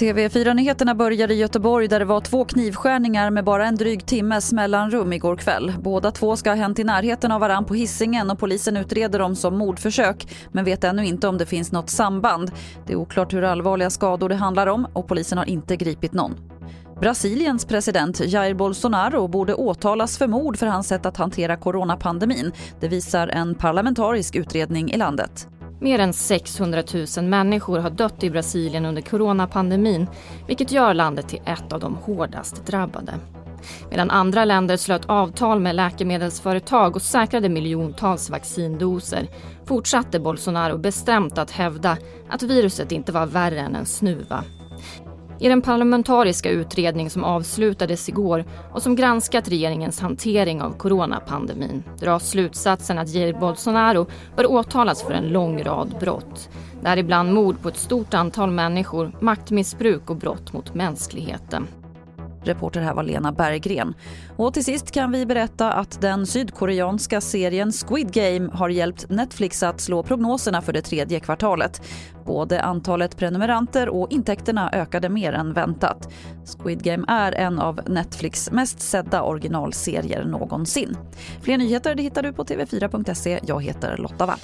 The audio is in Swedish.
TV4-nyheterna börjar i Göteborg där det var två knivskärningar med bara en dryg timmes mellanrum igår kväll. Båda två ska ha hänt i närheten av varann på hissingen och polisen utreder dem som mordförsök men vet ännu inte om det finns något samband. Det är oklart hur allvarliga skador det handlar om och polisen har inte gripit någon. Brasiliens president Jair Bolsonaro borde åtalas för mord för hans sätt att hantera coronapandemin. Det visar en parlamentarisk utredning i landet. Mer än 600 000 människor har dött i Brasilien under coronapandemin vilket gör landet till ett av de hårdast drabbade. Medan andra länder slöt avtal med läkemedelsföretag och säkrade miljontals vaccindoser fortsatte Bolsonaro bestämt att hävda att viruset inte var värre än en snuva. I den parlamentariska utredning som avslutades igår och som granskat regeringens hantering av coronapandemin dras slutsatsen att Jair Bolsonaro bör åtalas för en lång rad brott. Däribland mord på ett stort antal människor, maktmissbruk och brott mot mänskligheten. Reporter här var Lena Berggren. Och till sist kan vi berätta att den sydkoreanska serien Squid Game har hjälpt Netflix att slå prognoserna för det tredje kvartalet. Både antalet prenumeranter och intäkterna ökade mer än väntat. Squid Game är en av Netflix mest sedda originalserier någonsin. Fler nyheter hittar du på tv4.se. Jag heter Lotta Wall.